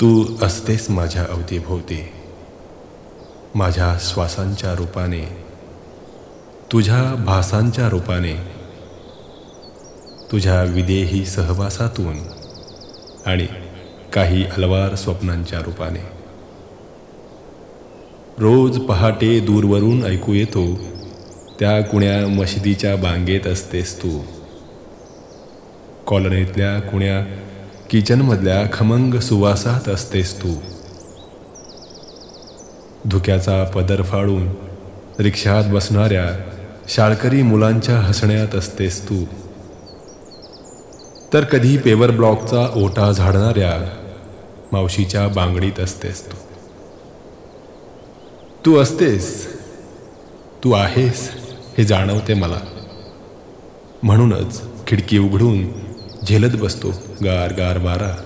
तू असतेस माझ्या अवतीभोवती. माझ्या श्वासांच्या रूपाने. तुझ्या भासांच्या रूपाने. तुझ्या विदेही सहवासातून. आणि काही अलवार स्वप्नांच्या रूपाने. रोज पहाटे दूरवरून ऐकू येतो त्या कुण्या मशिदीच्या बांगेत असतेस तू. कॉलनीतल्या कुण्या किचनमधल्या खमंग सुवासात असतेस तू. धुक्याचा पदर फाडून रिक्षात बसणाऱ्या शाळकरी मुलांच्या हसण्यात असतेस तू. तर कधी पेवर ब्लॉकचा ओटा झाडणाऱ्या मावशीच्या बांगडीत असतेस तू. तू असतेस तू आहेस हे जाणवते मला. म्हणूनच खिडकी उघडून झेलत बसतो गार गार वारा.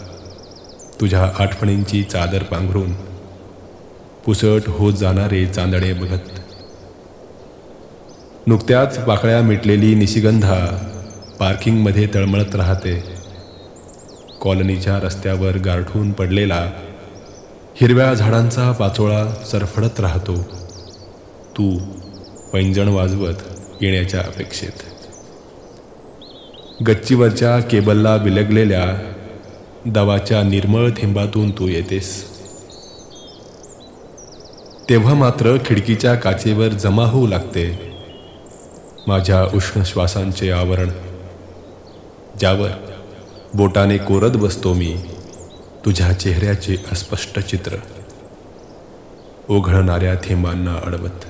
तुझ्या आठवणींची चादर पांघरून. पुसट होत जाणारे चांदणे बघत. नुकत्याच पाकळ्या मिटलेली निशिगंधा पार्किंगमध्ये तळमळत राहते. कॉलनीच्या रस्त्यावर गारठून पडलेला हिरव्या झाडांचा पाचोळा सरफडत राहतो. तू पैंजण वाजवत येण्याच्या अपेक्षेत. गच्चीवरच्या केबलला बिलगलेल्या दवाच्या निर्मळ थेंबातून तू येतेस. तेव्हा मात्र खिडकीच्या काचेवर जमा होऊ लागते माझ्या उष्ण श्वासांचे आवरण. ज्यावर बोटाने कोरत बसतो मी तुझ्या चेहऱ्याचे अस्पष्ट चित्र. ओघळणाऱ्या थेंबांना अडवत.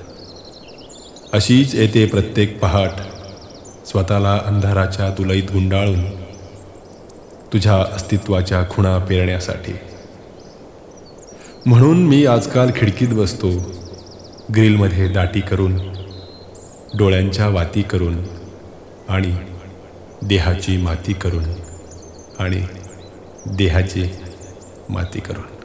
अशीच येते प्रत्येक पहाट स्वतःला अंधाराच्या तुलईत गुंडाळून तुझ्या अस्तित्वाच्या खुणा पेरण्यासाठी. म्हणून मी आजकाल खिडकीत बसतो ग्रिलमध्ये दाटी करून डोळ्यांच्या वाती करून आणि देहाची माती करून आणि देहाची माती करून.